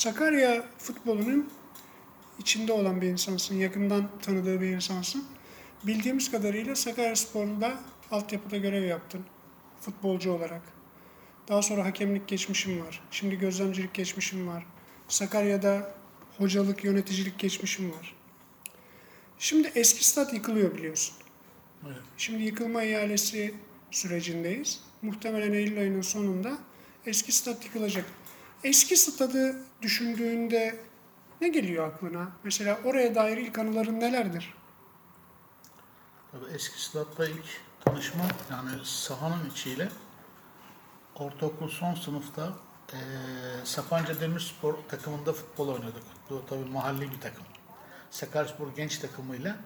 Sakarya futbolunun içinde olan bir insansın, yakından tanıdığı bir insansın. Bildiğimiz kadarıyla Sakarya Spor'da altyapıda görev yaptın futbolcu olarak. Daha sonra hakemlik geçmişim var. Şimdi gözlemcilik geçmişim var. Sakarya'da hocalık, yöneticilik geçmişim var. Şimdi eski stat yıkılıyor biliyorsun. Evet. Şimdi yıkılma ihalesi sürecindeyiz. Muhtemelen Eylül ayının sonunda eski stat yıkılacak. Eski stadı düşündüğünde ne geliyor aklına? Mesela oraya dair ilk anıların nelerdir? Tabii eski statta ilk tanışma yani sahanın içiyle ortaokul son sınıfta eee Sapanca Demirspor takımında futbol oynadık. Bu tabii mahalli bir takım. Sakaryaspor genç takımıyla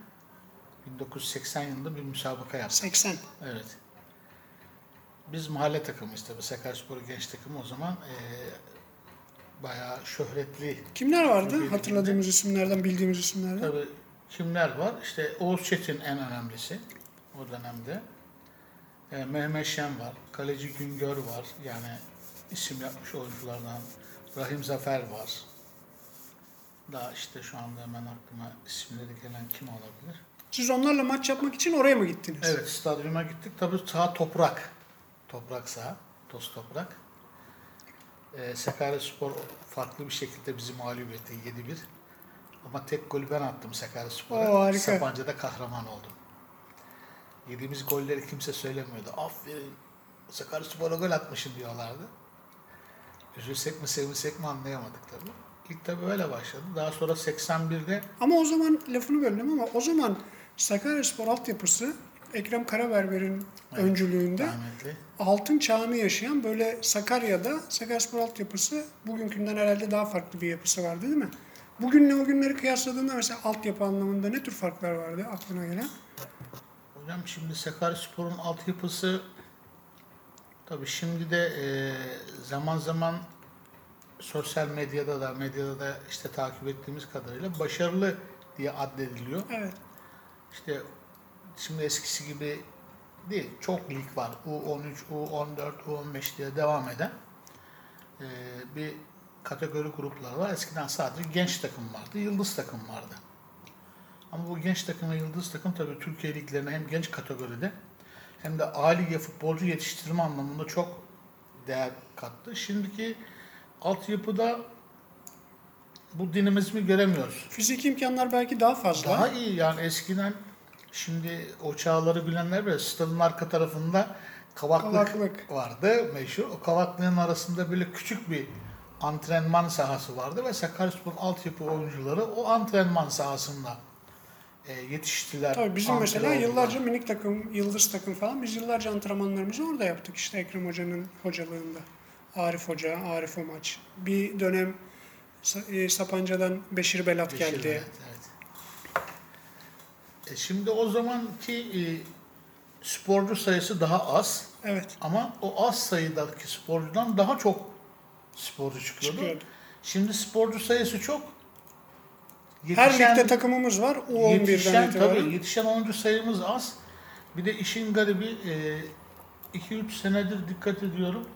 1980 yılında bir müsabaka yaptık. 80. Evet. Biz mahalle takımıyız tabii. Sakaryaspor genç takımı o zaman eee bayağı şöhretli Kimler vardı? Türkiye'de Hatırladığımız isimlerden, bildiğimiz isimlerden. Tabii kimler var? İşte Oğuz Çetin en önemlisi o dönemde. E, Mehmet Şen var, Kaleci Güngör var. Yani isim yapmış oyunculardan. Rahim Zafer var. Daha işte şu anda hemen aklıma isimleri gelen kim olabilir? Siz onlarla maç yapmak için oraya mı gittiniz? Evet, stadyuma gittik. Tabii saha toprak. Toprak saha, toz toprak. Ee, Sakaryaspor farklı bir şekilde bizi mağlup etti 7-1. Ama tek golü ben attım Sakaryaspor'a. Oo, harika. Sapanca'da kahraman oldum. Yediğimiz golleri kimse söylemiyordu. Aferin Sakaryaspor'a gol atmışsın diyorlardı. Üzülsek mi sevinsek mi anlayamadık tabii. İlk tabii öyle başladı. Daha sonra 81'de Ama o zaman lafını böldüm ama o zaman Sakaryaspor altyapısı Ekrem Karaberber'in Evet. öncülüğünde rahmetli altın çağını yaşayan böyle Sakarya'da Sakaryaspor altyapısı bugünkünden herhalde daha farklı bir yapısı vardı değil mi? Bugünle o günleri kıyasladığında mesela altyapı anlamında ne tür farklar vardı aklına gelen? Hocam şimdi Sakaryaspor'un altyapısı tabii şimdi de e, zaman zaman sosyal medyada da medyada da işte takip ettiğimiz kadarıyla başarılı diye addediliyor. Evet. İşte şimdi eskisi gibi değil. Çok lig var. U13, U14, U15 diye devam eden e, bir kategori grupları var. Eskiden sadece genç takım vardı, yıldız takım vardı. Ama bu genç takım ve yıldız takım tabii Türkiye liglerine hem genç kategoride hem de A lige futbolcu yetiştirme anlamında çok değer kattı. Şimdiki altyapıda bu dinamizmi göremiyoruz. Fiziki imkanlar belki daha fazla. Daha iyi yani eskiden şimdi o çağları bilenler bile stadın arka tarafında kavaklık, Kavaklık. vardı meşhur. O kavaklığın arasında böyle küçük bir antrenman sahası vardı ve Sakaryaspor'un altyapı oyuncuları o antrenman sahasında e, yetiştiler. Tabii bizim mesela oldular. yıllarca minik takım, yıldız takım falan biz yıllarca antrenmanlarımızı orada yaptık işte Ekrem Hoca'nın hocalığında. Arif Hoca, Arif Omaç. Bir dönem e, Sapanca'dan Beşir Belat Beşir geldi. Evet. E şimdi o zamanki e, sporcu sayısı daha az. Evet. Ama o az sayıdaki sporcudan daha çok sporcu çıkıyordu. Çıkıyordu. Şimdi sporcu sayısı çok. Her ligde takımımız var. U11'den yetişen, itibaren. tabii, yetişen oyuncu sayımız az. Bir de işin garibi 2-3 senedir dikkat ediyorum.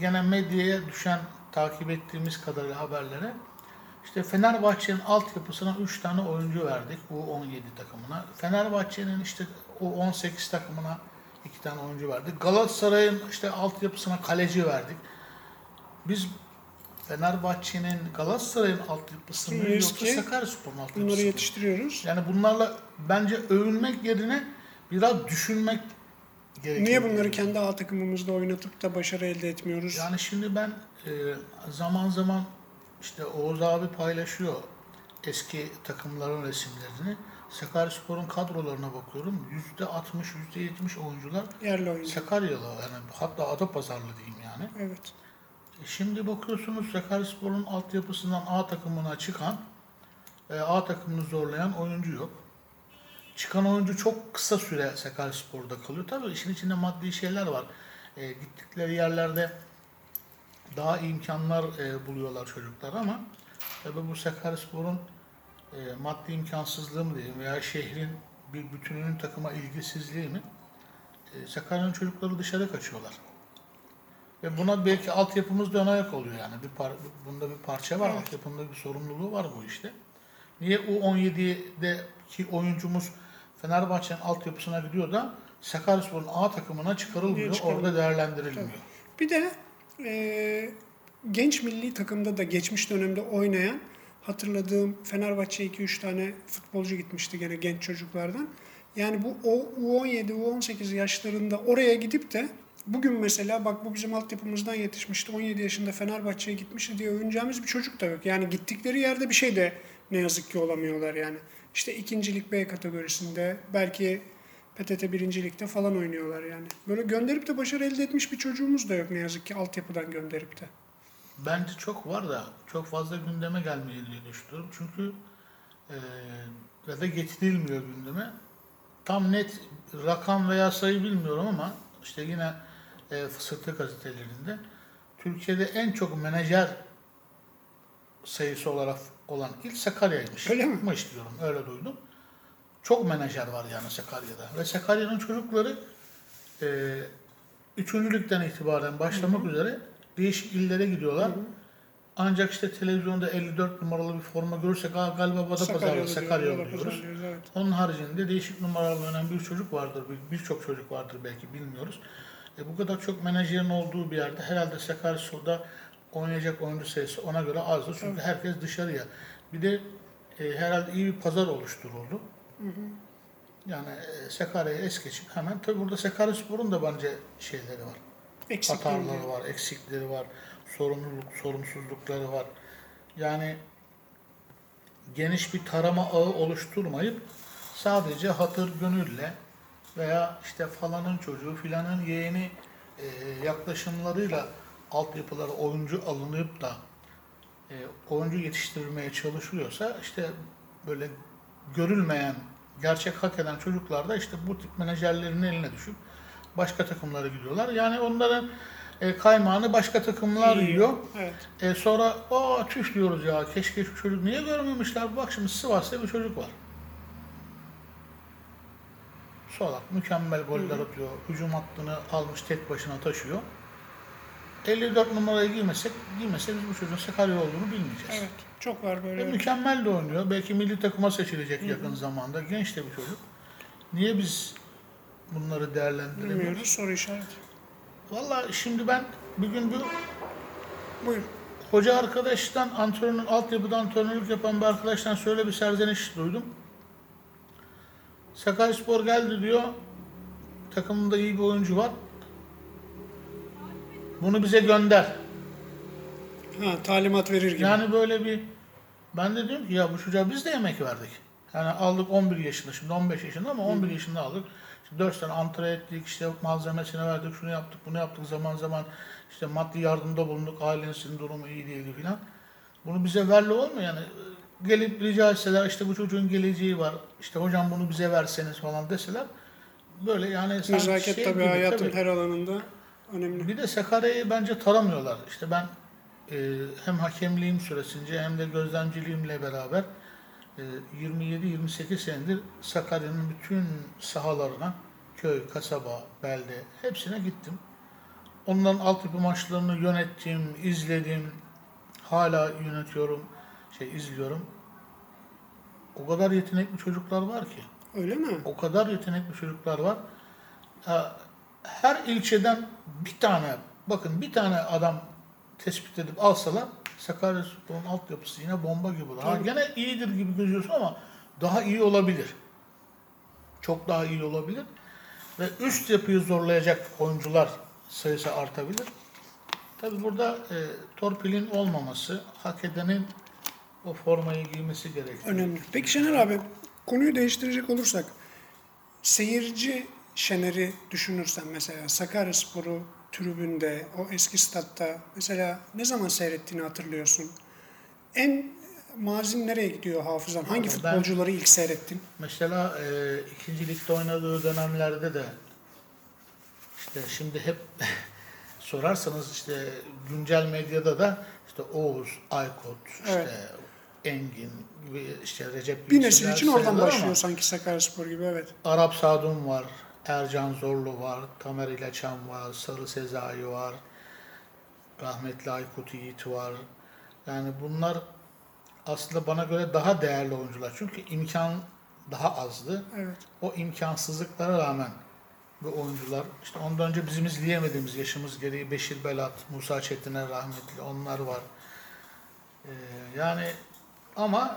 Gene medyaya düşen takip ettiğimiz kadarıyla haberlere. İşte Fenerbahçe'nin altyapısına 3 tane oyuncu verdik U17 takımına. Fenerbahçe'nin işte U18 takımına 2 tane oyuncu verdik. Galatasaray'ın işte altyapısına kaleci verdik. Biz Fenerbahçe'nin Galatasaray'ın altyapısını Biz yoksa ki Sakaryaspor'un altyapısını Bunları yetiştiriyoruz. Yani bunlarla bence övünmek yerine biraz düşünmek gerekiyor. Niye bunları kendi A takımımızda oynatıp da başarı elde etmiyoruz? Yani şimdi ben e, zaman zaman işte Oğuz abi paylaşıyor eski takımların resimlerini. Sakaryaspor'un kadrolarına bakıyorum. Yüzde 60, yüzde 70 oyuncular Yerli oyuncu. Sakaryalı. Yani hatta Adapazarlı diyeyim yani. Evet. E Şimdi bakıyorsunuz Sakaryaspor'un altyapısından A takımına çıkan, e, A takımını zorlayan oyuncu yok. Çıkan oyuncu çok kısa süre Sakaryaspor'da kalıyor. Tabii işin içinde maddi şeyler var. E, gittikleri yerlerde daha imkanlar e, buluyorlar çocuklar ama tabii bu Sakaryaspor'un e, maddi imkansızlığı mı diyeyim veya şehrin bir bütününün takıma ilgisizliği mi? E, Sakarya'nın çocukları dışarı kaçıyorlar. Ve buna belki altyapımız da ön ayak oluyor yani. Bir par- bunda bir parça var, Evet. altyapında bir sorumluluğu var bu işte. Niye U17'deki oyuncumuz Fenerbahçe'nin altyapısına gidiyor da Sakaryaspor'un A takımına çıkarılmıyor, orada değerlendirilmiyor. Bir de e, genç milli takımda da geçmiş dönemde oynayan hatırladığım Fenerbahçe'ye 2-3 tane futbolcu gitmişti gene genç çocuklardan. Yani bu o U17, U18 yaşlarında oraya gidip de bugün mesela bak bu bizim altyapımızdan yetişmişti. 17 yaşında Fenerbahçe'ye gitmişti diye övüneceğimiz bir çocuk da yok. Yani gittikleri yerde bir şey de ne yazık ki olamıyorlar yani. İşte ikincilik B kategorisinde belki PTT birincilikte falan oynuyorlar yani. Böyle gönderip de başarı elde etmiş bir çocuğumuz da yok ne yazık ki altyapıdan gönderip de. Bence çok var da çok fazla gündeme gelmeli diye düşünüyorum. Çünkü eee ya da getirilmiyor gündeme. Tam net rakam veya sayı bilmiyorum ama işte yine e, fısıltı gazetelerinde Türkiye'de en çok menajer sayısı olarak olan il Sakarya'ymış. Öyle mi? Mış diyorum öyle duydum. Çok menajer var yani Sakarya'da. Ve Sakarya'nın çocukları e, üçüncülükten itibaren başlamak üzere değişik illere gidiyorlar. Ancak işte televizyonda 54 numaralı bir forma görürsek Aa, galiba Badapazar'da Sakaryalı Sakarya diyoruz, evet. Onun haricinde değişik numaralı oynayan bir çocuk vardır, bir- birçok çocuk vardır belki bilmiyoruz. E, bu kadar çok menajerin olduğu bir yerde herhalde Sakaryaspor'da oynayacak oyuncu sayısı ona göre azdır. Çünkü herkes dışarıya. Bir de e, herhalde iyi bir pazar oluşturuldu. Yani e, Sakarya'yı es geçip hemen tabi burada Sakaryaspor'un da bence şeyleri var. Eksikleri Hataları var, eksikleri var, sorumluluk, sorumsuzlukları var. Yani geniş bir tarama ağı oluşturmayıp sadece hatır gönülle veya işte falanın çocuğu filanın yeğeni e, yaklaşımlarıyla altyapılara oyuncu alınıp da e, oyuncu yetiştirilmeye çalışılıyorsa işte böyle görülmeyen, gerçek hak eden çocuklar da işte bu tip menajerlerin eline düşüp başka takımlara gidiyorlar. Yani onların e, kaymağını başka takımlar Yiyor. yiyor. Evet. E sonra o tüh diyoruz ya keşke şu çocuk niye görmemişler? Bak şimdi Sivas'ta bir çocuk var. Solak mükemmel goller atıyor. Hücum hattını almış tek başına taşıyor. 54 numarayı giymesek, giymese biz bu çocuğun Sakarya olduğunu bilmeyeceğiz. Evet. Çok var böyle. mükemmel de oynuyor. Belki milli takıma seçilecek yakın zamanda. Genç de bir çocuk. Niye biz bunları değerlendiremiyoruz? Bilmiyoruz soru işareti. Valla şimdi ben bir gün bir Buyur. Hoca arkadaştan, antrenör, altyapıda antrenörlük yapan bir arkadaştan şöyle bir serzeniş duydum. Sakaryaspor geldi diyor, takımında iyi bir oyuncu var. Bunu bize gönder. Ha, talimat verir gibi. Yani böyle bir, ben de diyorum ki ya bu çocuğa biz de emek verdik. Yani aldık 11 yaşında, şimdi 15 yaşında ama 11 yaşında aldık. İşte 4 sene antre ettik, işte malzemesini verdik, şunu yaptık, bunu yaptık. Zaman zaman işte maddi yardımda bulunduk, ailenizin durumu iyi değildi filan. Bunu bize verli olmuyor yani. Gelip rica etseler işte bu çocuğun geleceği var, işte hocam bunu bize verseniz falan deseler. Böyle yani Nezaket şey tabii gibi, hayatın tabii. her alanında önemli. Bir de Sakarya'yı bence taramıyorlar. İşte ben e, hem hakemliğim süresince hem de gözlemciliğimle beraber e, 27-28 senedir Sakarya'nın bütün sahalarına, köy, kasaba, belde hepsine gittim. Onların altyapı maçlarını yönettim, izledim. Hala yönetiyorum, şey izliyorum. O kadar yetenekli çocuklar var ki. Öyle mi? O kadar yetenekli çocuklar var. Her ilçeden bir tane, bakın bir tane adam tespit edip alsalar Sakaryaspor'un altyapısı yine bomba gibi olur. Ha, gene iyidir gibi gözüyorsun ama daha iyi olabilir. Çok daha iyi olabilir. Ve üst yapıyı zorlayacak oyuncular sayısı artabilir. Tabi burada e, torpilin olmaması, hak edenin o formayı giymesi gerekiyor. Önemli. Peki Şener abi konuyu değiştirecek olursak seyirci Şener'i düşünürsen mesela Sakaryaspor'u tribünde, o eski statta mesela ne zaman seyrettiğini hatırlıyorsun? En mazin nereye gidiyor hafızan? Hangi Ben- futbolcuları ilk seyrettin? Mesela e, ikinci ligde oynadığı dönemlerde de işte şimdi hep sorarsanız işte güncel medyada da işte Oğuz, Aykut, işte Evet. Engin gibi işte Recep Bir nesil için oradan sayılır ama başlıyor sanki Sakaryaspor gibi evet. Arap Sadun var, Ercan Zorlu var, Tamer İleçan var, Sarı Sezai var. rahmetli Aykut Yiğit var. Yani bunlar aslında bana göre daha değerli oyuncular. Çünkü imkan daha azdı. Evet. O imkansızlıklara rağmen bu oyuncular işte ondan önce bizim izleyemediğimiz yaşımız gereği Beşir Belat, Musa Çetin'e rahmetli onlar var. Ee, yani ama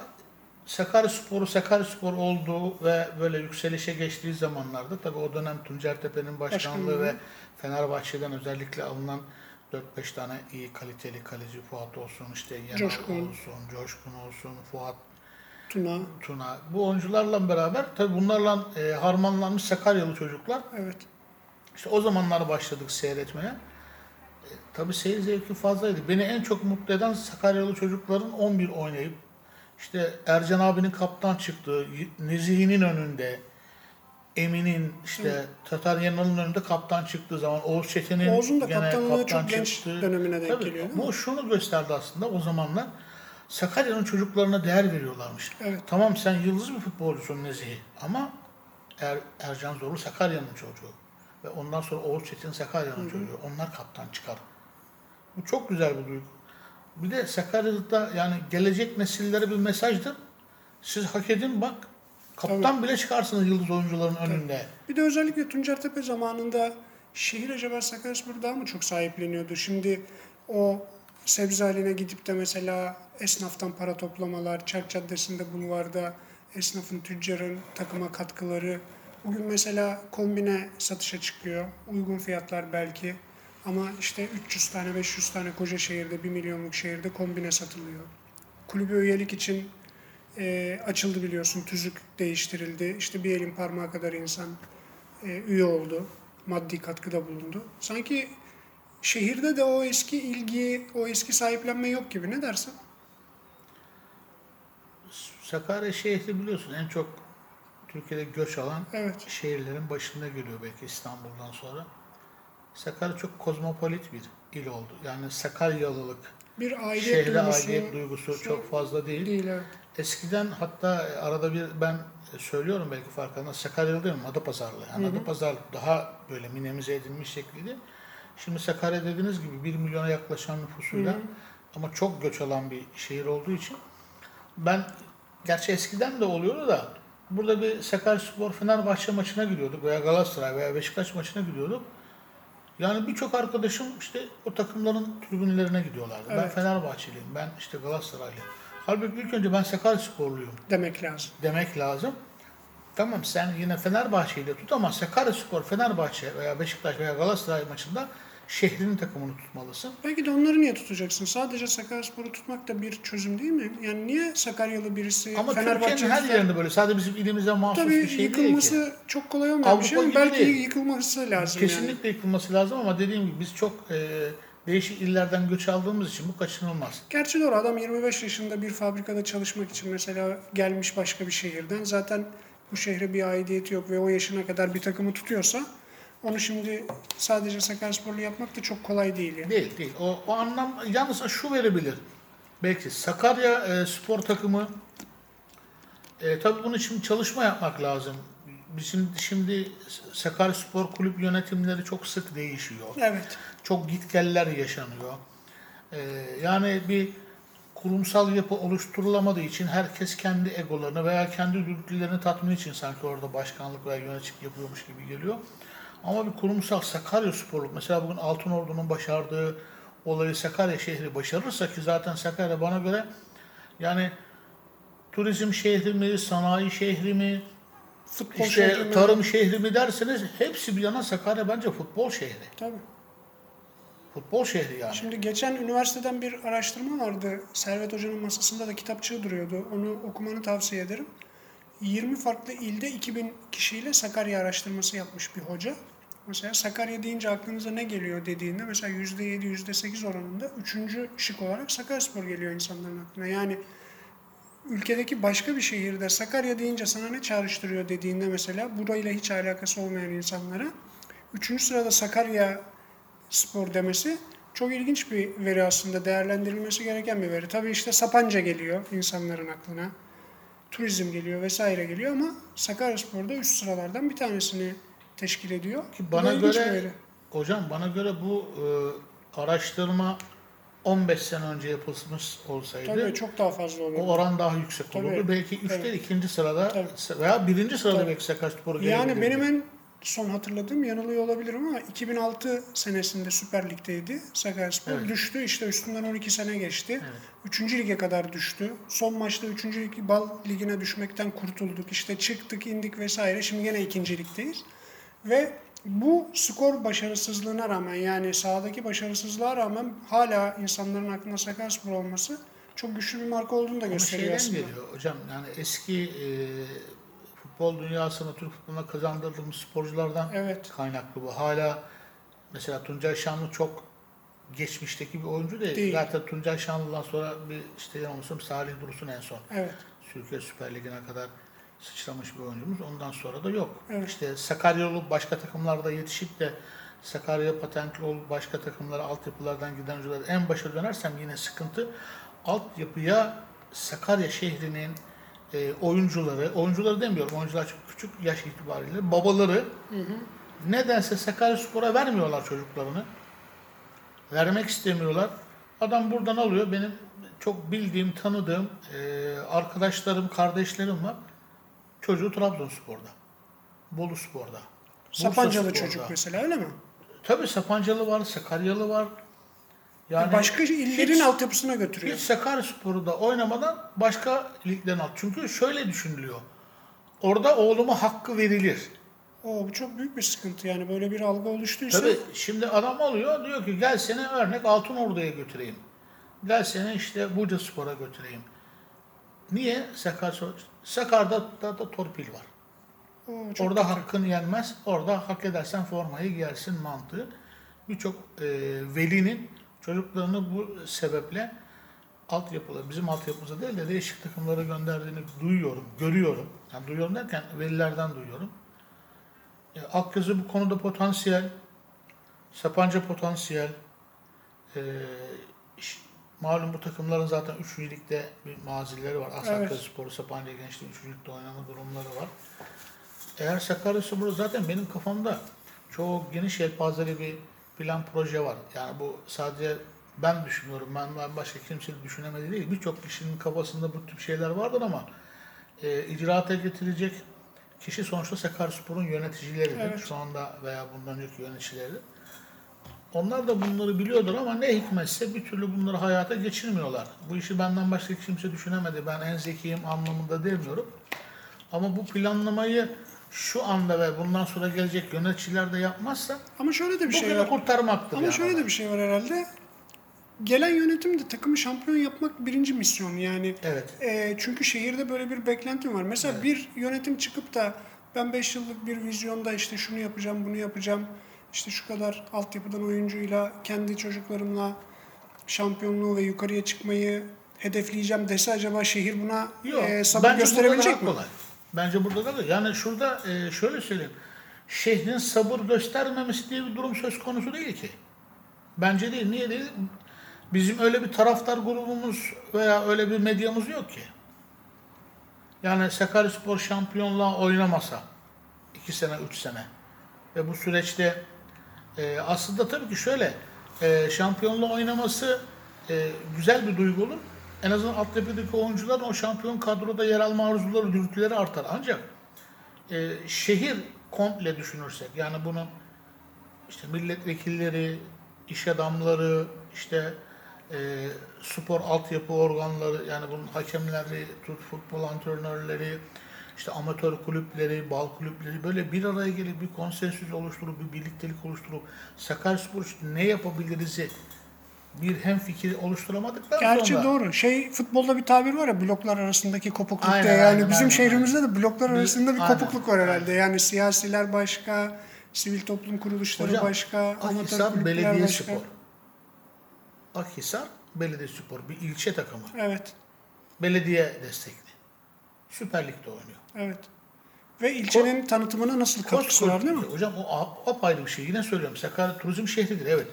Sakaryaspor'u Sakaryaspor olduğu ve böyle yükselişe geçtiği zamanlarda tabii o dönem Tuncer Tepe'nin başkanlığı Başkanlığı. ve Fenerbahçe'den özellikle alınan 4-5 tane iyi kaliteli kaleci Fuat olsun işte Yener Coşkun. olsun, Coşkun olsun, Fuat Tuna. Tuna. Bu oyuncularla beraber tabii bunlarla e, harmanlanmış Sakaryalı çocuklar. Evet. İşte o zamanlar başladık seyretmeye. E, tabii seyir zevki fazlaydı. Beni en çok mutlu eden Sakaryalı çocukların 11 oynayıp işte Ercan abinin kaptan çıktığı, Nezihi'nin önünde, Emin'in işte Tatar Yanal'ın önünde kaptan çıktığı zaman Oğuz Çetin'in Oğuz'un da gene kaptanlığı kaptan çok genç dönemine denk Tabii, geliyor. Bu şunu gösterdi aslında o zamanlar. Sakarya'nın çocuklarına değer veriyorlarmış. Evet. Tamam sen yıldız bir futbolcusun Nezih ama er, Ercan Zorlu Sakarya'nın çocuğu. Ve ondan sonra Oğuz Çetin Sakarya'nın çocuğu. Onlar kaptan çıkar. Bu çok güzel bir duygu. Bir de Sakarya'da yani gelecek nesillere bir mesajdır. Siz hak edin bak kaptan bile çıkarsınız yıldız oyuncuların önünde. Bir de özellikle Tuncertepe zamanında şehir acaba Sakaryaspor daha mı çok sahipleniyordu? Şimdi o sebze haline gidip de mesela esnaftan para toplamalar, Çark Caddesi'nde bulvarda esnafın, tüccarın takıma katkıları. Bugün mesela kombine satışa çıkıyor. Uygun fiyatlar belki. Ama işte 300 tane, 500 tane koca şehirde, 1 milyonluk şehirde kombine satılıyor. Kulübe üyelik için e, açıldı biliyorsun. Tüzük değiştirildi. İşte bir elin parmağı kadar insan e, üye oldu. Maddi katkıda bulundu. Sanki şehirde de o eski ilgi, o eski sahiplenme yok gibi. Ne dersin? Sakarya şehri biliyorsun en çok Türkiye'de göç alan Evet. şehirlerin başında geliyor belki İstanbul'dan sonra. Sakarya çok kozmopolit bir il oldu. Yani Sakaryalılık, Bir aidiyet şehre duygusu aidiyet duygusu çok fazla değil. değil. Evet. Eskiden hatta arada bir ben söylüyorum belki farkında Sakaryalı mi? Adapazarlı. Yani Hı hı. Adapazarlı daha böyle minimize edilmiş şekliydi. Şimdi Sakarya dediğiniz gibi 1 milyona yaklaşan nüfusuyla Hı hı. ama çok göç alan bir şehir olduğu için ben gerçi eskiden de oluyordu da burada bir Sakaryaspor Fenerbahçe maçına gidiyorduk veya Galatasaray veya Beşiktaş maçına gidiyorduk. Yani birçok arkadaşım işte o takımların tribünlerine gidiyorlardı. Ben Evet. Fenerbahçeliyim, ben işte Galatasaraylıyım. Halbuki ilk önce ben Sakaryasporluyum Demek lazım. demek lazım. Tamam sen yine Fenerbahçe'yi tut ama Sakaryaspor, Fenerbahçe veya Beşiktaş veya Galatasaray maçında şehrinin takımını tutmalısın. Belki de onları niye tutacaksın? Sadece Sakaryaspor'u tutmak da bir çözüm değil mi? Yani niye Sakaryalı birisi Ama Fenerbahçe'yi Türkiye'nin her yerinde böyle. Sadece bizim ilimize mahsus Tabii bir şey değil ki. yıkılması çok kolay olmayan bir şey ama gibi belki değil. yıkılması lazım. Kesinlikle yıkılması lazım ama dediğim gibi biz çok e, değişik illerden göç aldığımız için bu kaçınılmaz. Gerçi doğru adam 25 yaşında bir fabrikada çalışmak için mesela gelmiş başka bir şehirden zaten bu şehre bir aidiyeti yok ve o yaşına kadar bir takımı tutuyorsa onu şimdi sadece Sakaryasporlu yapmak da çok kolay değil yani. Değil değil. O, o anlam yalnız şu verebilir. Belki Sakarya e, spor takımı e, tabii bunun için çalışma yapmak lazım. Bizim şimdi Sakarya Spor Kulüp yönetimleri çok sık değişiyor. Evet. Çok gitgeller yaşanıyor. E, yani bir kurumsal yapı oluşturulamadığı için herkes kendi egolarını veya kendi dürtülerini tatmin için sanki orada başkanlık veya yönetici yapıyormuş gibi geliyor. Ama bir kurumsal Sakarya Sporluk mesela bugün Altınordu'nun başardığı olayı Sakarya şehri başarırsa ki zaten Sakarya bana göre yani turizm şehri mi, sanayi şehri mi, Futbol işte şehri mi? tarım şehri mi derseniz hepsi bir yana Sakarya bence futbol şehri. Tabii. Futbol şehri yani. Şimdi geçen üniversiteden bir araştırma vardı. Servet Hoca'nın masasında da kitapçığı duruyordu. Onu okumanı tavsiye ederim. 20 farklı ilde 2000 kişiyle Sakarya araştırması yapmış bir hoca. Mesela Sakarya deyince aklınıza ne geliyor dediğinde mesela %7, %8 oranında üçüncü şık olarak Sakaryaspor geliyor insanların aklına. Yani ülkedeki başka bir şehirde Sakarya deyince sana ne çağrıştırıyor dediğinde mesela burayla hiç alakası olmayan insanlara üçüncü sırada Sakarya spor demesi çok ilginç bir veri aslında değerlendirilmesi gereken bir veri. Tabii işte Sapanca geliyor insanların aklına. Turizm geliyor vesaire geliyor ama Sakaryaspor da üst sıralardan bir tanesini teşkil ediyor. Ki bana göre veri. hocam bana göre bu e, araştırma 15 sene önce yapılmış olsaydı Tabii çok daha fazla o oluyor. oran daha yüksek Tabii. olurdu. Belki 3'te Tabii. ikinci sırada Tabii. veya birinci sırada Tabii. belki Sakaryaspor Yani benim en son hatırladığım yanılıyor olabilirim ama 2006 senesinde Süper Lig'deydi Sakaryaspor. Evet. Düştü işte üstünden 12 sene geçti. Evet. 3. lige kadar düştü. Son maçta 3. lig bal ligine düşmekten kurtulduk. İşte çıktık indik vesaire. Şimdi gene 2. ligdeyiz. Ve bu skor başarısızlığına rağmen yani sahadaki başarısızlığa rağmen hala insanların aklında Sakaryaspor olması çok güçlü bir marka olduğunu da Ama gösteriyor şeyden aslında. geliyor hocam yani eski e, futbol dünyasına, Türk futboluna kazandırdığımız sporculardan Evet. kaynaklı bu. Hala mesela Tuncay Şanlı çok geçmişteki bir oyuncu değil. Değil. Zaten Tuncay Şanlı'dan sonra bir işte yanılmıyorsam Salih Dursun en son. Evet. Türkiye Süper Ligi'ne kadar sıçramış bir oyuncumuz. Ondan sonra da yok. Evet. İşte Sakarya olup başka takımlarda yetişip de Sakarya patentli olup başka takımlara altyapılardan giden oyuncular en başa dönersem yine sıkıntı. Altyapıya Sakarya şehrinin e, oyuncuları, oyuncuları demiyorum, oyuncular çok küçük yaş itibariyle, babaları nedense Sakaryaspor'a vermiyorlar çocuklarını. Vermek istemiyorlar. Adam buradan alıyor. Benim çok bildiğim, tanıdığım e, arkadaşlarım, kardeşlerim var. Çocuğu Trabzonspor'da. Bolu Spor'da. Sapancalı Bursa çocuk Spor'da. mesela öyle mi? Tabii Sapancalı var, Sakaryalı var. Yani Başka illerin hiç- altyapısına götürüyor. hiç Sakaryaspor'u da oynamadan başka ligden al. Çünkü şöyle düşünülüyor. Orada oğluma hakkı verilir. Oo, bu çok büyük bir sıkıntı yani böyle bir algı oluştuysa. Tabii şimdi adam alıyor diyor ki gel seni örnek Altınordu'ya götüreyim. Gel seni işte Buca Spor'a götüreyim. Niye? Sakar, Sakar'da da, da torpil var. Oo, çok Orada kötü. hakkın yenmez. Orada hak edersen formayı giyersin mantığı. Birçok e, velinin çocuklarını bu sebeple altyapılı, bizim altyapımıza değil de değişik takımlara gönderdiğini duyuyorum, görüyorum. Yani duyuyorum derken velilerden duyuyorum. E, Akgözü bu konuda potansiyel, Sapanca potansiyel. E, malum bu takımların zaten 3. ligde bir mazileri var. Evet. Sakaryaspor, Sapanca Gençliği 3. ligde oynama durumları var. Eğer Sakaryaspor zaten benim kafamda çok geniş yelpazeli bir plan proje var. Yani bu sadece ben düşünüyorum. Ben, ben başka kimse düşünemedi değil. Birçok kişinin kafasında bu tip şeyler vardır ama e, icraata getirecek kişi sonuçta Sakaryaspor'un yöneticileridir. Evet. Şu anda veya bundan önceki yöneticileri. Onlar da bunları biliyordur ama ne hikmetse bir türlü bunları hayata geçirmiyorlar. Bu işi benden başka kimse düşünemedi. Ben en zekiyim anlamında demiyorum. Ama bu planlamayı şu anda ve bundan sonra gelecek yöneticiler de yapmazsa Ama şöyle de bir şey var. kurtarmaktır. Ama yani şöyle de bir şey var herhalde. Gelen yönetim de takımı şampiyon yapmak birinci misyon yani. Evet. E, çünkü şehirde böyle bir beklentim var. Mesela Evet. bir yönetim çıkıp da ben 5 yıllık bir vizyonda işte şunu yapacağım, bunu yapacağım. İşte şu kadar altyapıdan oyuncuyla, kendi çocuklarımla şampiyonluğu ve yukarıya çıkmayı hedefleyeceğim dese acaba şehir buna Yok. e, sabır gösterebilecek mi? kolay. Bence burada da yani şurada e, şöyle söyleyeyim. Şehrin sabır göstermemesi diye bir durum söz konusu değil ki. Bence değil. Niye değil? Bizim öyle bir taraftar grubumuz veya öyle bir medyamız yok ki. Yani Sakaryaspor şampiyonluğa oynamasa iki sene, üç sene ve bu süreçte e, aslında tabii ki şöyle e, şampiyonluğa oynaması e, güzel bir duygu olur. En azından altyapıdaki oyuncuların o şampiyon kadroda yer alma arzuları, dürtüleri artar. Ancak e, şehir komple düşünürsek yani bunun işte milletvekilleri, iş adamları, işte e, spor altyapı organları yani bunun hakemleri, futbol antrenörleri, işte amatör kulüpleri, bal kulüpleri böyle bir araya gelip bir konsensüs oluşturup bir birliktelik oluşturup Sakaryaspor için ne yapabiliriz'i bir hem fikir oluşturamadıktan Gerçi sonra doğru. Şey futbolda bir tabir var ya bloklar arasındaki kopukluk Aynen, diye. Yani aynen, bizim aynen, şehrimizde de bloklar arasında bir aynen, kopukluk var herhalde. Yani siyasiler başka, sivil toplum kuruluşları Hocam, başka, amatör kulüpler Belediye başka. Spor. Akhisar Belediye Spor bir ilçe takımı. Evet, Belediye destekli. Süper Lig'de oynuyor. evet. Ve ilçenin tanıtımına nasıl katkısı var değil mi? Hocam o apayrı bir şey. Yine söylüyorum. Sakarya turizm şehridir. Evet.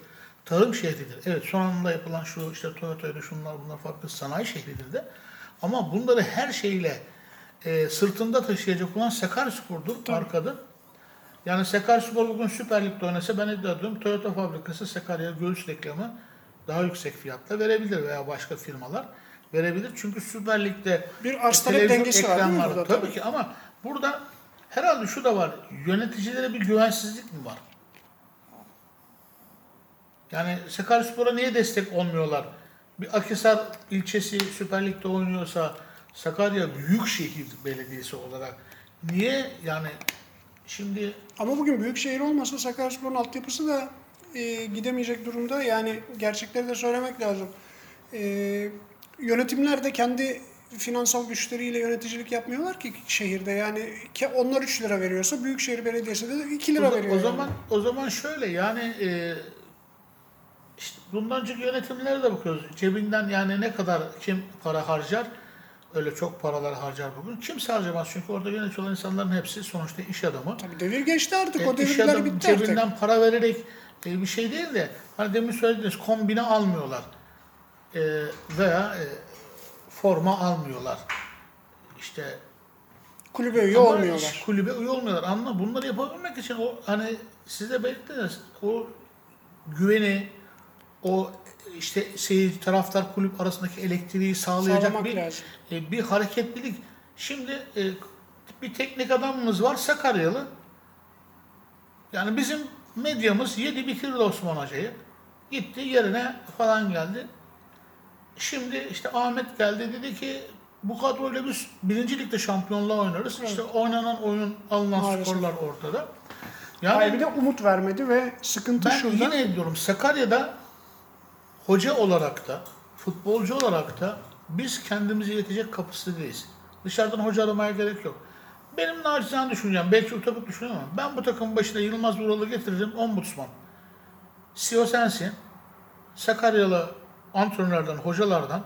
Tarım şehridir. Evet. Son anda yapılan şu işte Toyota'ydı şunlar bunlar farklı sanayi şehridir de. Ama bunları her şeyle e, sırtında taşıyacak olan Sakaryaspor'dur. Markadır. Yani Sakaryaspor bugün Süper Lig'de oynasa ben iddia ediyorum Toyota fabrikası Sakarya göğüs reklamı daha yüksek fiyatla verebilir veya başka firmalar verebilir. Çünkü Süper Lig'de Bir arz talep dengesi var değil mi ekranları- burada? Tabii, Tabii. ki ama burada herhalde şu da var. Yöneticilere bir güvensizlik mi var? Yani Sakaryaspor'a niye destek olmuyorlar? Bir Akhisar ilçesi Süper Lig'de oynuyorsa Sakarya Büyükşehir Belediyesi olarak niye yani şimdi Ama bugün büyük şehir olmasa Sakaryaspor'un altyapısı da e, gidemeyecek durumda. Yani gerçekleri de söylemek lazım. E, yönetimler de kendi finansal güçleriyle yöneticilik yapmıyorlar ki şehirde. Yani onlar 3 lira veriyorsa Büyükşehir Belediyesi de 2 lira o, veriyor. o yani. zaman o zaman şöyle yani e, işte bundan önceki yönetimlere de bakıyoruz. Cebinden yani ne kadar kim para harcar? Öyle çok paralar harcar bugün. Kimse harcamaz çünkü orada yönetici olan insanların hepsi sonuçta iş adamı. Tabii devir geçti artık. E, o devirler adamı bitti artık. cebinden para vererek e, bir şey değil de hani demin söylediğiniz kombine almıyorlar. E, veya e, forma almıyorlar. İşte Kulübe üye ama olmuyorlar. Kulübe üye olmuyorlar. Anla bunları yapabilmek için o hani size belirttiniz o güveni o işte seyirci taraftar kulüp arasındaki elektriği sağlayacak Sağlamak bir lazım. e, bir hareketlilik. Şimdi e, bir teknik adamımız var Sakaryalı. Yani bizim medyamız yedi bitirdi Osman Hoca'yı. Gitti yerine falan geldi. Şimdi işte Ahmet geldi dedi ki bu kadroyla biz birinci ligde şampiyonluğa oynarız. Evet. İşte oynanan oyun alınan Maalesef. skorlar ortada. Yani Hayır bir de umut vermedi ve sıkıntı ben şurada. yine diyorum Sakarya'da hoca olarak da futbolcu olarak da biz kendimizi yetecek kapasitedeyiz. Dışarıdan hoca aramaya gerek yok. Benim nacizane düşüncem, belki utopik düşünüyorum ama ben bu takımın başına Yılmaz Vural'ı getiririm, ombudsman. CEO sensin. Sakaryalı antrenörlerden, hocalardan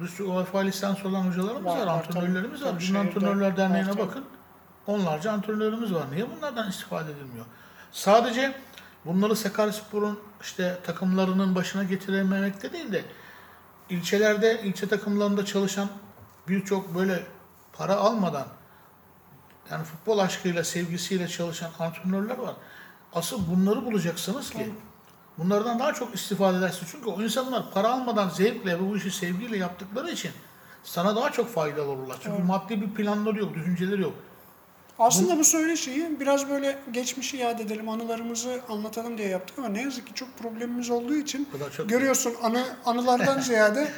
bir sürü UEFA lisans olan hocalarımız Var, var, antrenörlerimiz var. Bizim şehirde antrenörler derneğine bakın. Onlarca antrenörümüz var. Niye bunlardan istifade edilmiyor? Sadece bunları Sakaryaspor'un işte takımlarının başına getirememekte değil de ilçelerde, ilçe takımlarında çalışan birçok böyle para almadan yani futbol aşkıyla, sevgisiyle çalışan antrenörler var. Asıl bunları bulacaksınız ki. Bunlardan daha çok istifade edersiniz. Çünkü o insanlar para almadan zevkle ve bu işi sevgiyle yaptıkları için sana daha çok faydalı olurlar. Çünkü Evet. maddi bir planları yok, düşünceleri yok. Aslında bu söyleşiyi biraz böyle geçmişi yad edelim, anılarımızı anlatalım diye yaptık ama ne yazık ki çok problemimiz olduğu için çok görüyorsun anı anılardan ziyade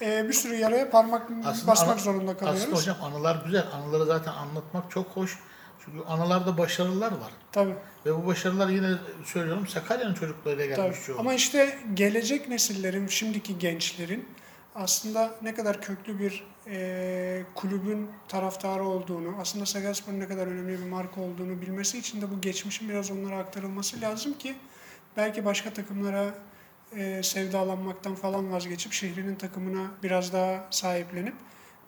e, bir sürü yaraya parmak basmak ana- zorunda kalıyoruz. Aslında hocam anılar güzel. Anıları zaten anlatmak çok hoş. Çünkü anılarda başarılar var. Tabii, Ve bu başarılar yine söylüyorum Sakarya'nın çocuklarıyla tabii. gelmiş çoğu. Ama işte gelecek nesillerin, şimdiki gençlerin aslında ne kadar köklü bir e, kulübün taraftarı olduğunu, aslında Sakaryaspor'un ne kadar önemli bir marka olduğunu bilmesi için de bu geçmişin biraz onlara aktarılması lazım ki belki başka takımlara e, sevdalanmaktan falan vazgeçip şehrinin takımına biraz daha sahiplenip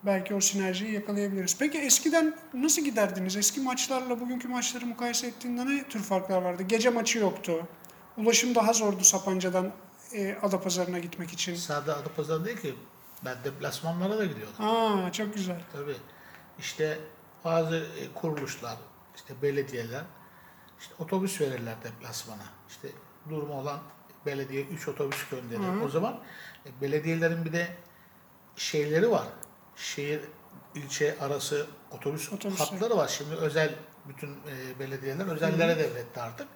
belki o sinerjiyi yakalayabiliriz. Peki eskiden nasıl giderdiniz? Eski maçlarla bugünkü maçları mukayese ettiğinde ne tür farklar vardı? Gece maçı yoktu. Ulaşım daha zordu Sapanca'dan e, Adapazarı'na gitmek için. Sade Adapazarı değil ki. Ben deplasmanlara da gidiyordum. Aa çok güzel. Tabii. İşte bazı e, kuruluşlar, işte belediyeler işte otobüs verirler deplasmana. İşte durumu olan belediye 3 otobüs gönderir. Hı hı. O zaman e, belediyelerin bir de şeyleri var. Şehir ilçe arası otobüs Otobüsler. hatları var. Şimdi özel bütün e, belediyeler özellere devretti artık.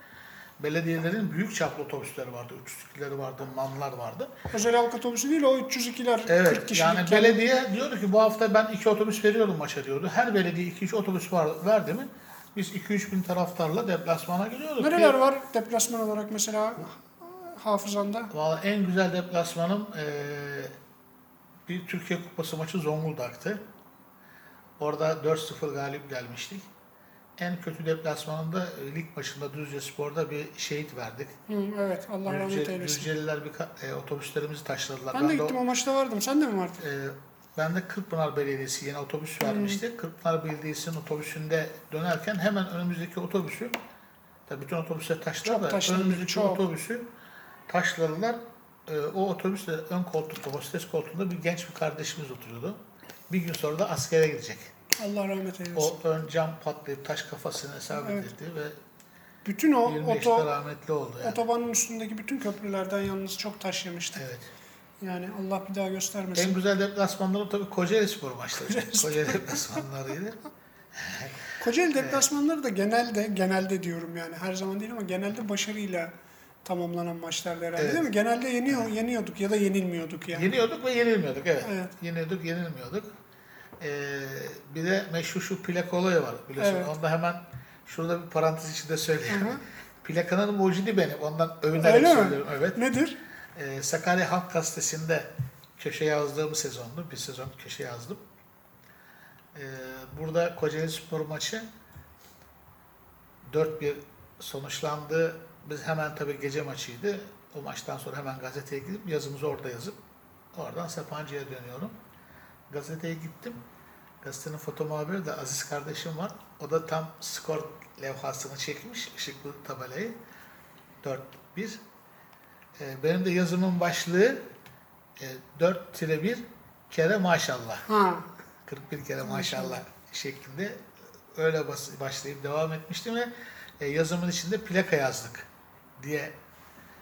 Belediyelerin büyük çaplı otobüsleri vardı. 302'leri vardı, manlar vardı. Özel halk otobüsü değil o 302'ler Evet 40 kişilik. yani belediye diyordu ki bu hafta ben iki otobüs veriyorum maça diyordu. Her belediye 2-3 otobüs var, verdi mi biz 2-3 bin taraftarla deplasmana gidiyorduk. Nereler Bir- var deplasman olarak mesela hafızanda? Vallahi en güzel deplasmanım eee, bir Türkiye Kupası maçı Zonguldak'tı. Orada 4-0 galip gelmiştik. En kötü deplasmanında e, lig maçında Düzce Spor'da bir şehit verdik. Hı, evet Allah rahmet Düzce, eylesin. Düzceliler bir e, otobüslerimizi taşladılar. Ben de o- gittim o maçta vardım. Sen de mi vardın? Ee, ben de Kırkpınar Belediyesi yine otobüs vermişti. Kırkpınar Belediyesi'nin otobüsünde dönerken hemen önümüzdeki otobüsü, tabii bütün otobüsler taşlar da önümüzdeki çok. otobüsü taşladılar. Ee, o otobüsle ön koltukta, hostes koltuğunda bir genç bir kardeşimiz oturuyordu. Bir gün sonra da askere gidecek. Allah rahmet eylesin. O ön cam patlayıp taş kafasına isabet Evet. etti ve Bütün o 25'te oto, rahmetli oldu yani. otobanın üstündüğü bütün köprülerden yalnız çok taş yemiştik. Evet. Yani Allah bir daha göstermesin. En güzel deplasmanları tabii Kocaeli Spor maçları. Kocaeli deplasmanlarıydı. Kocaeli deplasmanları da genelde, genelde diyorum yani her zaman değil ama genelde başarıyla tamamlanan maçlardı herhalde Evet. değil mi? Genelde yeniyor, yeniyorduk ya da yenilmiyorduk yani. Yeniyorduk ve yenilmiyorduk evet. Evet. Yeniyorduk, yenilmiyorduk. Ee, bir de meşhur şu plak olayı var biliyorsun. Evet. Onu da hemen şurada bir parantez içinde söyleyeyim. Hı. Plakanın mucidi benim. Ondan övünerek Öyle mi? söylüyorum. Evet. Nedir? Ee, Sakarya Halk Gazetesi'nde köşe yazdığım sezondu. Bir sezon köşe yazdım. Ee, burada Kocaeli Spor maçı 4-1 sonuçlandı. Biz hemen tabii gece maçıydı. O maçtan sonra hemen gazeteye gidip yazımızı orada yazıp oradan Sapanca'ya dönüyorum. Gazeteye gittim. Gazetenin foto muhabiri de Aziz kardeşim var. O da tam skor levhasını çekmiş. ışıklı tabelayı. 4-1. Ee, benim de yazımın başlığı e, 4-1 kere maşallah. Ha. 41 kere maşallah şeklinde öyle başlayıp devam etmiştim ve e, yazımın içinde plaka yazdık diye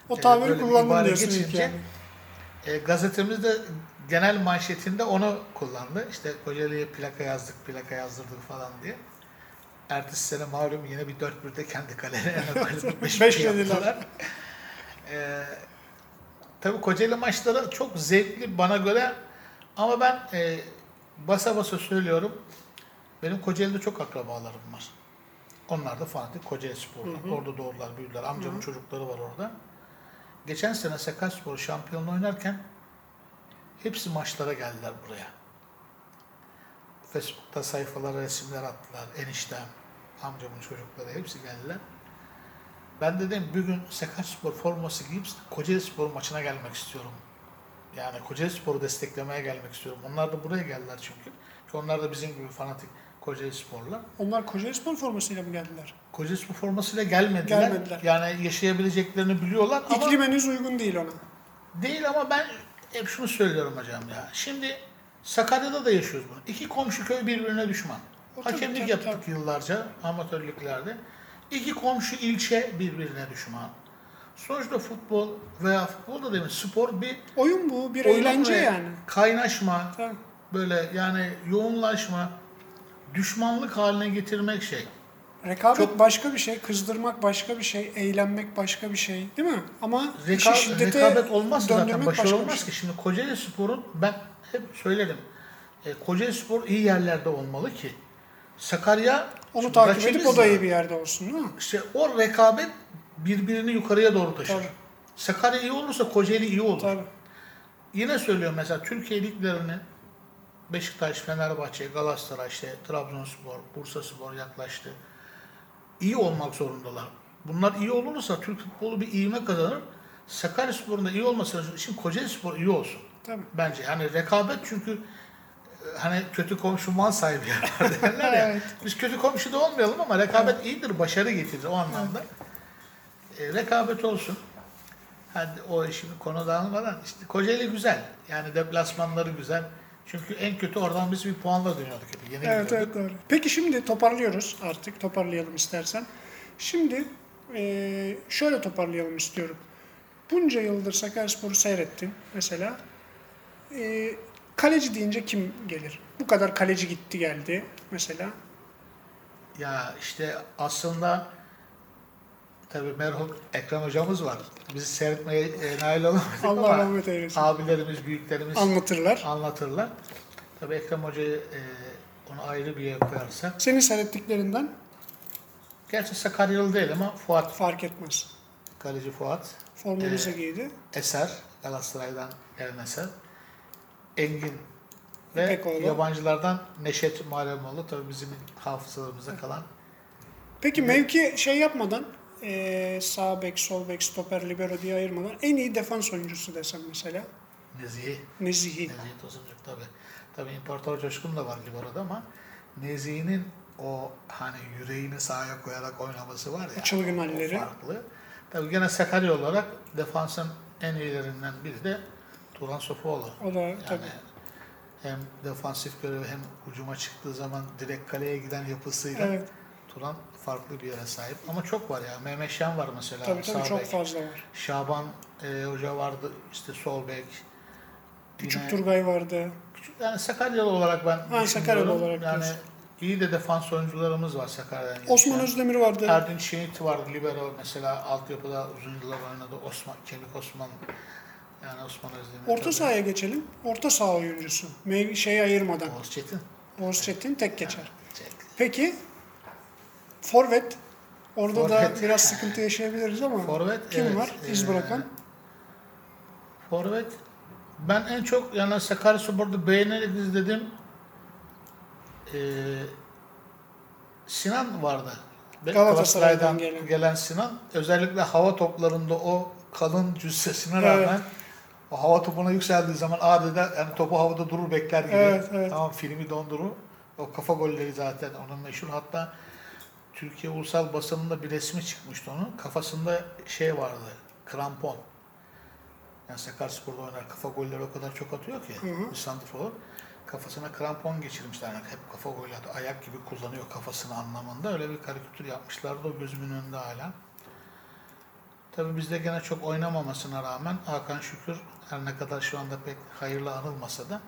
O Ee, tabiri bir kullandım diyorsun geçince- yani. e, gazetemiz de genel manşetinde onu kullandı. İşte Kocaeli'ye plaka yazdık, plaka yazdırdık falan diye. Ertesi sene malum yine bir 4-1'de kendi kalelerine koyup beş Beş bir yediler. yaptılar. E, tabii Kocaeli maçları çok zevkli bana göre ama ben e, basa basa söylüyorum. Benim Kocaeli'de çok akrabalarım var. Onlar da fanatik Kocaeli hı. Orada doğdular, büyüdüler. Amcamın Hı hı. çocukları var orada. Geçen sene Sakaryaspor şampiyonluğu oynarken hepsi maçlara geldiler buraya. Facebook'ta sayfalara resimler attılar. Eniştem, amcamın çocukları hepsi geldiler. Ben dedim bir gün Sakaryaspor forması giyip Kocaeli Spor maçına gelmek istiyorum. Yani Kocaeli Spor'u desteklemeye gelmek istiyorum. Onlar da buraya geldiler çünkü. Ki onlar da bizim gibi fanatik Kocaeli Sporlar. Onlar Kocaeli Spor formasıyla mı geldiler? Kocaeli Spor formasıyla gelmediler. Gelmediler. Yani yaşayabileceklerini biliyorlar ama İklim henüz uygun değil ona. Değil ama ben hep şunu söylüyorum hocam ya. Şimdi Sakarya'da da yaşıyoruz bunu. İki komşu köy birbirine düşman. O Hakemlik tabii, yaptık tabii. yıllarca amatörlüklerde. İki komşu ilçe birbirine düşman. Sonuçta futbol veya futbol da demin spor bir Oyun bu, bir oyun eğlence yani. Kaynaşma, Tabii. böyle yani yoğunlaşma, düşmanlık haline getirmek şey. Rekabet Çok- başka bir şey, kızdırmak başka bir şey, eğlenmek başka bir şey değil mi? Ama Reka- şiddete rekabet olmazsa zaten döndürmek başarı başka bir olmaz şey. ki. Şimdi Kocaeli Spor'un ben hep söylerim. E, Kocaeli Spor iyi yerlerde olmalı ki. Sakarya Onu takip edip o da iyi bir yerde olsun değil mi? İşte o rekabet birbirini yukarıya doğru taşır. Tabii. Sakarya iyi olursa Kocaeli iyi olur. Tabii. Yine söylüyorum mesela Türkiye liglerinin Beşiktaş, Fenerbahçe, Galatasaray, işte Trabzonspor, Bursaspor yaklaştı. İyi olmak zorundalar. Bunlar iyi olursa Türk futbolu bir ivme kazanır. Sakaryaspor'un da iyi olması için Kocaeli Spor iyi olsun. Tabii. Bence hani rekabet çünkü e, hani kötü komşu mal sahibi yapar derler ya. Evet. Biz kötü komşu da olmayalım ama rekabet iyidir, başarı getirir o anlamda. E, rekabet olsun. Hadi o şimdi konu dağılmadan işte Kocaeli güzel. Yani deplasmanları güzel. Çünkü en kötü oradan biz bir puanla dönüyorduk hep. Yeni Evet, evet doğru. Peki şimdi toparlıyoruz artık. Toparlayalım istersen. Şimdi eee, şöyle toparlayalım istiyorum. Bunca yıldır Sakaryaspor'u seyrettin mesela. Eee, kaleci deyince kim gelir? Bu kadar kaleci gitti geldi mesela. Ya işte aslında tabii merhum Ekrem hocamız var. Bizi seyretmeye e, nail olamadık Allah ama rahmet eylesin. abilerimiz, büyüklerimiz Anlatırlar. anlatırlar. Tabii Ekrem Hoca'yı e, onu ayrı bir yere koyarsak. Senin seyrettiklerinden Gerçi Sakaryalı değil ama Fuat, fark etmez. kaleci Fuat. Evet. giydi. Eser, Galatasaray'dan gelen Eser. Engin ve İpekoğlu. yabancılardan Neşet Muharremoğlu. Tabii bizim hafızalarımızda kalan. Peki mevki şey yapmadan eee sağ bek, sol bek, stoper, libero diye ayırmadan en iyi defans oyuncusu desem mesela Nezihi. Nezihi. Nezihi Tosuncuk tabii. Tabii İmparator Coşkun da var Libero'da ama Nezihi'nin o hani yüreğini sahaya koyarak oynaması var ya. Çılgın halleri. Farklı. Tabii gene Sakarya olarak defansın en iyilerinden biri de Turan Sofuoğlu. O da Yani tabii. hem defansif görevi hem hücuma çıktığı zaman direkt kaleye giden yapısıyla Evet. Turan farklı bir yere sahip. Ama çok var ya. Mehmet Şen var mesela. Tabii tabii sağ çok bek. fazla var. Şaban e, Hoca vardı. işte sol bek. Küçük Yine- Turgay vardı. Küçük- Yani Sakaryalı olarak ben Ha, Sakaryalı olarak Yani diyorsun. iyi de defans oyuncularımız var Sakarya'dan. Osman gelişen. Özdemir vardı. Erdinç Şehit vardı. Libero mesela altyapıda uzun yıllar oynadı. Osman, Kemik Osman. Yani Osman Özdemir. Orta tabii. sahaya geçelim. Orta saha oyuncusu. Meyve şeyi ayırmadan. Oğuz Çetin. Oğuz Çetin tek geçer. Çek. Peki forvet. Orada da Forvet. biraz sıkıntı yaşayabiliriz ama Forvet. kim evet, var iz e, bırakan? Forvet. Ben en çok yani Sakaryaspor'da beğenerek izledim. Ee, Sinan vardı. Galatasaray'dan Galatasaray'dan gelen. Sinan. Özellikle hava toplarında o kalın cüssesine Evet. rağmen o hava topuna yükseldiği zaman adeta yani topu havada durur bekler gibi. Evet, evet. Tamam filmi dondurur. O kafa golleri zaten onun meşhur. Hatta Türkiye ulusal basınında bir resmi çıkmıştı onun. Kafasında şey vardı. Krampon. Yani Sakaryaspor'da oynar. Kafa golleri o kadar çok atıyor ki. Bir santrfor. Kafasına krampon geçirmişler. Yani hep kafa golü atıyor. Ayak gibi kullanıyor kafasını anlamında. Öyle bir karikatür yapmışlardı. O gözümün önünde hala. Tabii bizde gene çok oynamamasına rağmen Hakan Şükür her ne kadar şu anda pek hayırlı anılmasa da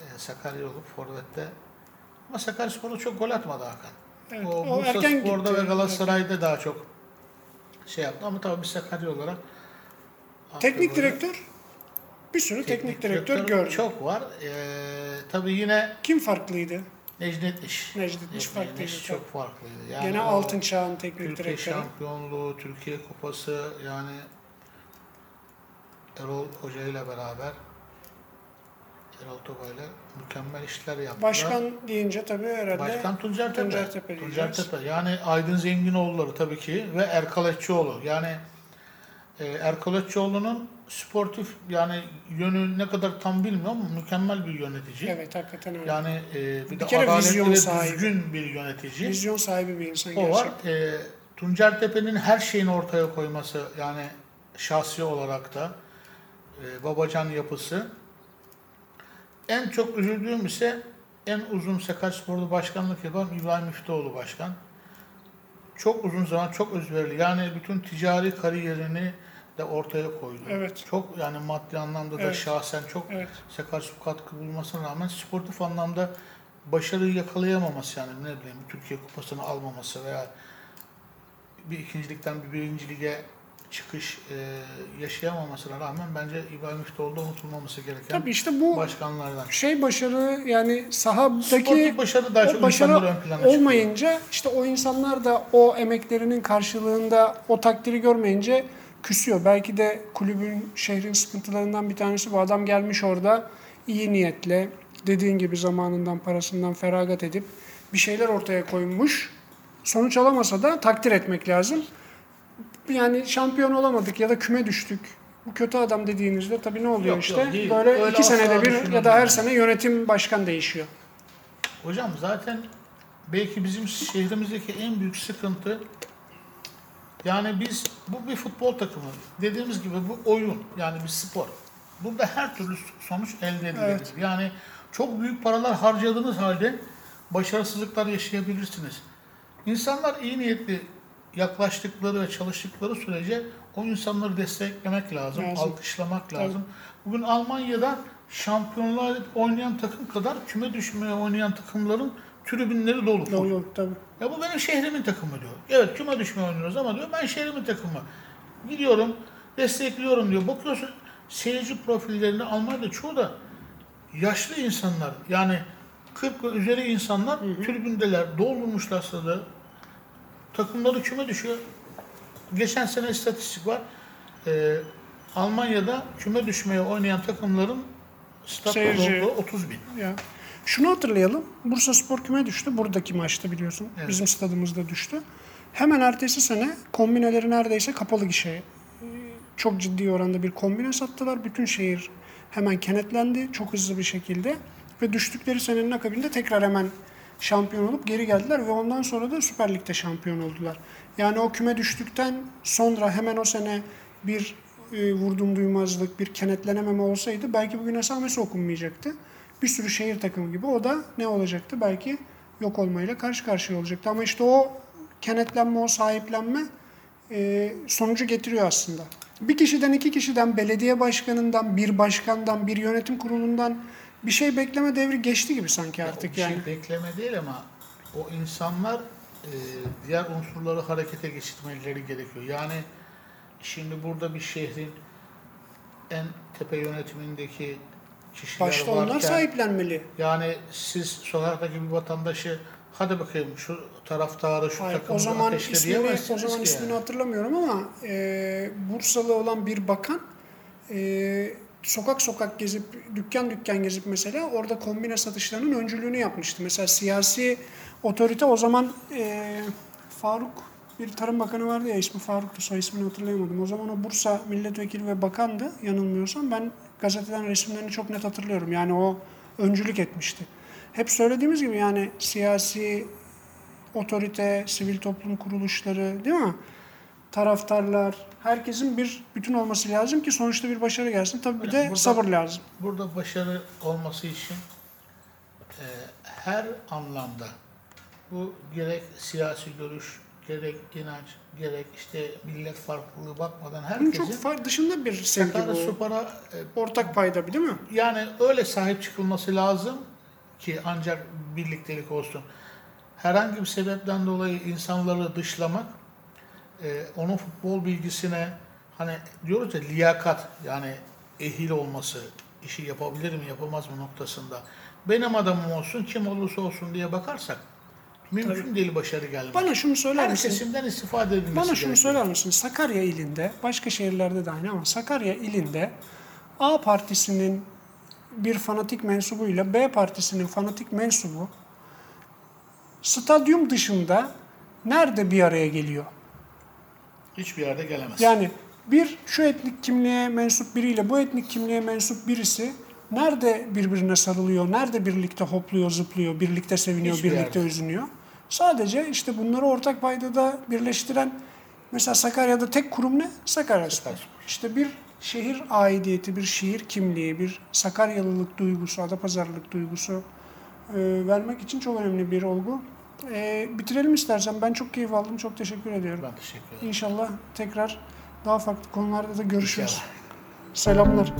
e, Sakarya olup Forvet'te ama Sakaryaspor'da çok gol atmadı Hakan. Evet, o, o Bursa erken Spor'da gitti. ve Galatasaray'da daha çok şey yaptı ama tabii bir Sakarya olarak Teknik direktör bir sürü teknik, direktör, gördüm. Çok var. Ee, tabii yine Kim farklıydı? Necdet İş. Necdet İş farklıydı. İş çok farklıydı. Yani Gene altın çağın teknik Türkiye direktörü. şampiyonluğu, Türkiye kupası yani Erol Hoca ile beraber Erol Toba ile mükemmel işler yaptılar. Başkan deyince tabii herhalde Başkan Tuncer Tepe. Tuncer Tepe Tuncer. Tepe. Yani Aydın Zenginoğulları tabii ki ve Erkal Etçioğlu. Yani e, Erkal Etçioğlu'nun sportif yani yönü ne kadar tam bilmiyorum ama mükemmel bir yönetici. evet hakikaten öyle. Yani e, bir, Bir de kere adaletli ve sahibi. düzgün bir yönetici. Vizyon sahibi bir insan O var. gerçekten. E, Tuncer Tepe'nin her şeyini ortaya koyması yani şahsi olarak da e, babacan yapısı. En çok üzüldüğüm ise en uzun Sakaryaspor'da başkanlık yapan İbrahim Müftüoğlu başkan. Çok uzun zaman çok özverili. Yani bütün ticari kariyerini de ortaya koydu. Evet. Çok yani maddi anlamda da Evet. şahsen çok Evet. Sakaryaspor katkı bulmasına rağmen sportif anlamda başarıyı yakalayamaması yani ne bileyim Türkiye kupasını almaması veya bir ikincilikten bir birinci lige çıkış e, yaşayamamasına rağmen bence İbrahim Müftüoğlu da unutulmaması gereken Tabii işte bu başkanlardan. şey başarı yani sahadaki Sportif başarı daha çok başarı ön plana çıkıyor. olmayınca işte o insanlar da o emeklerinin karşılığında o takdiri görmeyince küsüyor. Belki de kulübün, şehrin sıkıntılarından bir tanesi bu adam gelmiş orada iyi niyetle dediğin gibi zamanından parasından feragat edip bir şeyler ortaya koymuş. Sonuç alamasa da takdir etmek lazım. Yani şampiyon olamadık ya da küme düştük. Bu kötü adam dediğinizde tabii ne oluyor Yok, işte? yok, değil. Böyle Öyle iki asla senede bir ya da her sene yönetim başkan değişiyor. Hocam zaten belki bizim şehrimizdeki en büyük sıkıntı yani biz bu bir futbol takımı. Dediğimiz gibi bu oyun yani bir spor. Burada her türlü sonuç elde edilebilir. Evet. Yani çok büyük paralar harcadığınız halde başarısızlıklar yaşayabilirsiniz. İnsanlar iyi niyetli yaklaştıkları ve çalıştıkları sürece o insanları desteklemek lazım, Lazım. alkışlamak lazım. Bugün Almanya'da şampiyonlar oynayan takım kadar küme düşmeye oynayan takımların tribünleri dolu. Dolu tabii. Ya bu benim şehrimin takımı diyor. Evet küme düşmeye oynuyoruz ama diyor ben şehrimin takımı. Gidiyorum, destekliyorum diyor. Bakıyorsun seyirci profillerinde Almanya'da çoğu da yaşlı insanlar. Yani 40 ve üzeri insanlar tribündeler, doldurmuşlar stadı. Takımları küme düşüyor. Geçen sene istatistik var. Ee, Almanya'da küme düşmeye oynayan takımların stat Seyirci. doluluğu 30 bin. Ya. Şunu hatırlayalım. Bursa Spor küme düştü. Buradaki maçta biliyorsun. Evet. Bizim stadımızda düştü. Hemen ertesi sene kombineleri neredeyse kapalı gişeye. Çok ciddi oranda bir kombine sattılar. Bütün şehir hemen kenetlendi çok hızlı bir şekilde. Ve düştükleri senenin akabinde tekrar hemen şampiyon olup geri geldiler ve ondan sonra da Süper Lig'de şampiyon oldular. Yani o küme düştükten sonra hemen o sene bir e, vurdum duymazlık, bir kenetlenememe olsaydı belki bugün esamesi okunmayacaktı. Bir sürü şehir takımı gibi o da ne olacaktı? Belki yok olmayla karşı karşıya olacaktı. Ama işte o kenetlenme, o sahiplenme e, sonucu getiriyor aslında. Bir kişiden, iki kişiden, belediye başkanından, bir başkandan, bir yönetim kurulundan bir şey bekleme devri geçti gibi sanki artık bir yani. şey bekleme değil ama o insanlar e, diğer unsurları harekete geçirmeleri gerekiyor. Yani şimdi burada bir şehrin en tepe yönetimindeki kişiler Başta varken, onlar sahiplenmeli. yani siz sokaktaki bir vatandaşı hadi bakayım şu taraftarı şu Hayır, takımı o zaman ateşle ismini, o zaman ismini yani. hatırlamıyorum ama e, Bursalı olan bir bakan e, sokak sokak gezip dükkan dükkan gezip mesela orada kombine satışlarının öncülüğünü yapmıştı. Mesela siyasi otorite o zaman e, Faruk bir tarım bakanı vardı ya ismi Faruk'tu soy ismini hatırlayamadım. O zaman o Bursa milletvekili ve bakandı yanılmıyorsam ben gazeteden resimlerini çok net hatırlıyorum. Yani o öncülük etmişti. Hep söylediğimiz gibi yani siyasi otorite, sivil toplum kuruluşları değil mi? Taraftarlar, herkesin bir bütün olması lazım ki sonuçta bir başarı gelsin. Tabii bir de Burada- sabır lazım. Burada başarı olması için e, her anlamda bu gerek siyasi görüş, gerek inanç, gerek işte millet farklılığı bakmadan Bunun herkesin çok far- dışında bir sevgi bu. Spor'a e, Ortak payda bir değil mi? yani öyle sahip çıkılması lazım ki ancak birliktelik olsun. Herhangi bir sebepten dolayı insanları dışlamak, e, onun futbol bilgisine hani diyoruz ya liyakat yani ehil olması, işi yapabilir mi yapamaz mı noktasında. Benim adamım olsun kim olursa olsun diye bakarsak mümkün değil başarı gelmez. Bana şunu söyler Her misin? kesimden istifade edilmesi Bana şunu gerekiyor. söyler misin? Sakarya ilinde, başka şehirlerde de aynı ama Sakarya ilinde A partisinin bir fanatik mensubuyla B partisinin fanatik mensubu stadyum dışında nerede bir araya geliyor? Hiçbir yerde gelemez. Yani bir şu etnik kimliğe mensup biriyle bu etnik kimliğe mensup birisi nerede birbirine sarılıyor, nerede birlikte hopluyor, zıplıyor, birlikte seviniyor, Hiçbir birlikte yerde. üzünüyor. Sadece işte bunları ortak paydada birleştiren mesela Sakarya'da tek kurum ne? Sakaryaspor. Sakaryaspor. İşte bir şehir aidiyeti, bir şehir kimliği, bir Sakaryalılık duygusu, Adapazarlılık duygusu e, vermek için çok önemli bir olgu. E, bitirelim istersen. Ben çok keyif aldım. Çok teşekkür ediyorum. Ben teşekkür ederim. İnşallah tekrar daha farklı konularda da görüşürüz. İnşallah. Selamlar.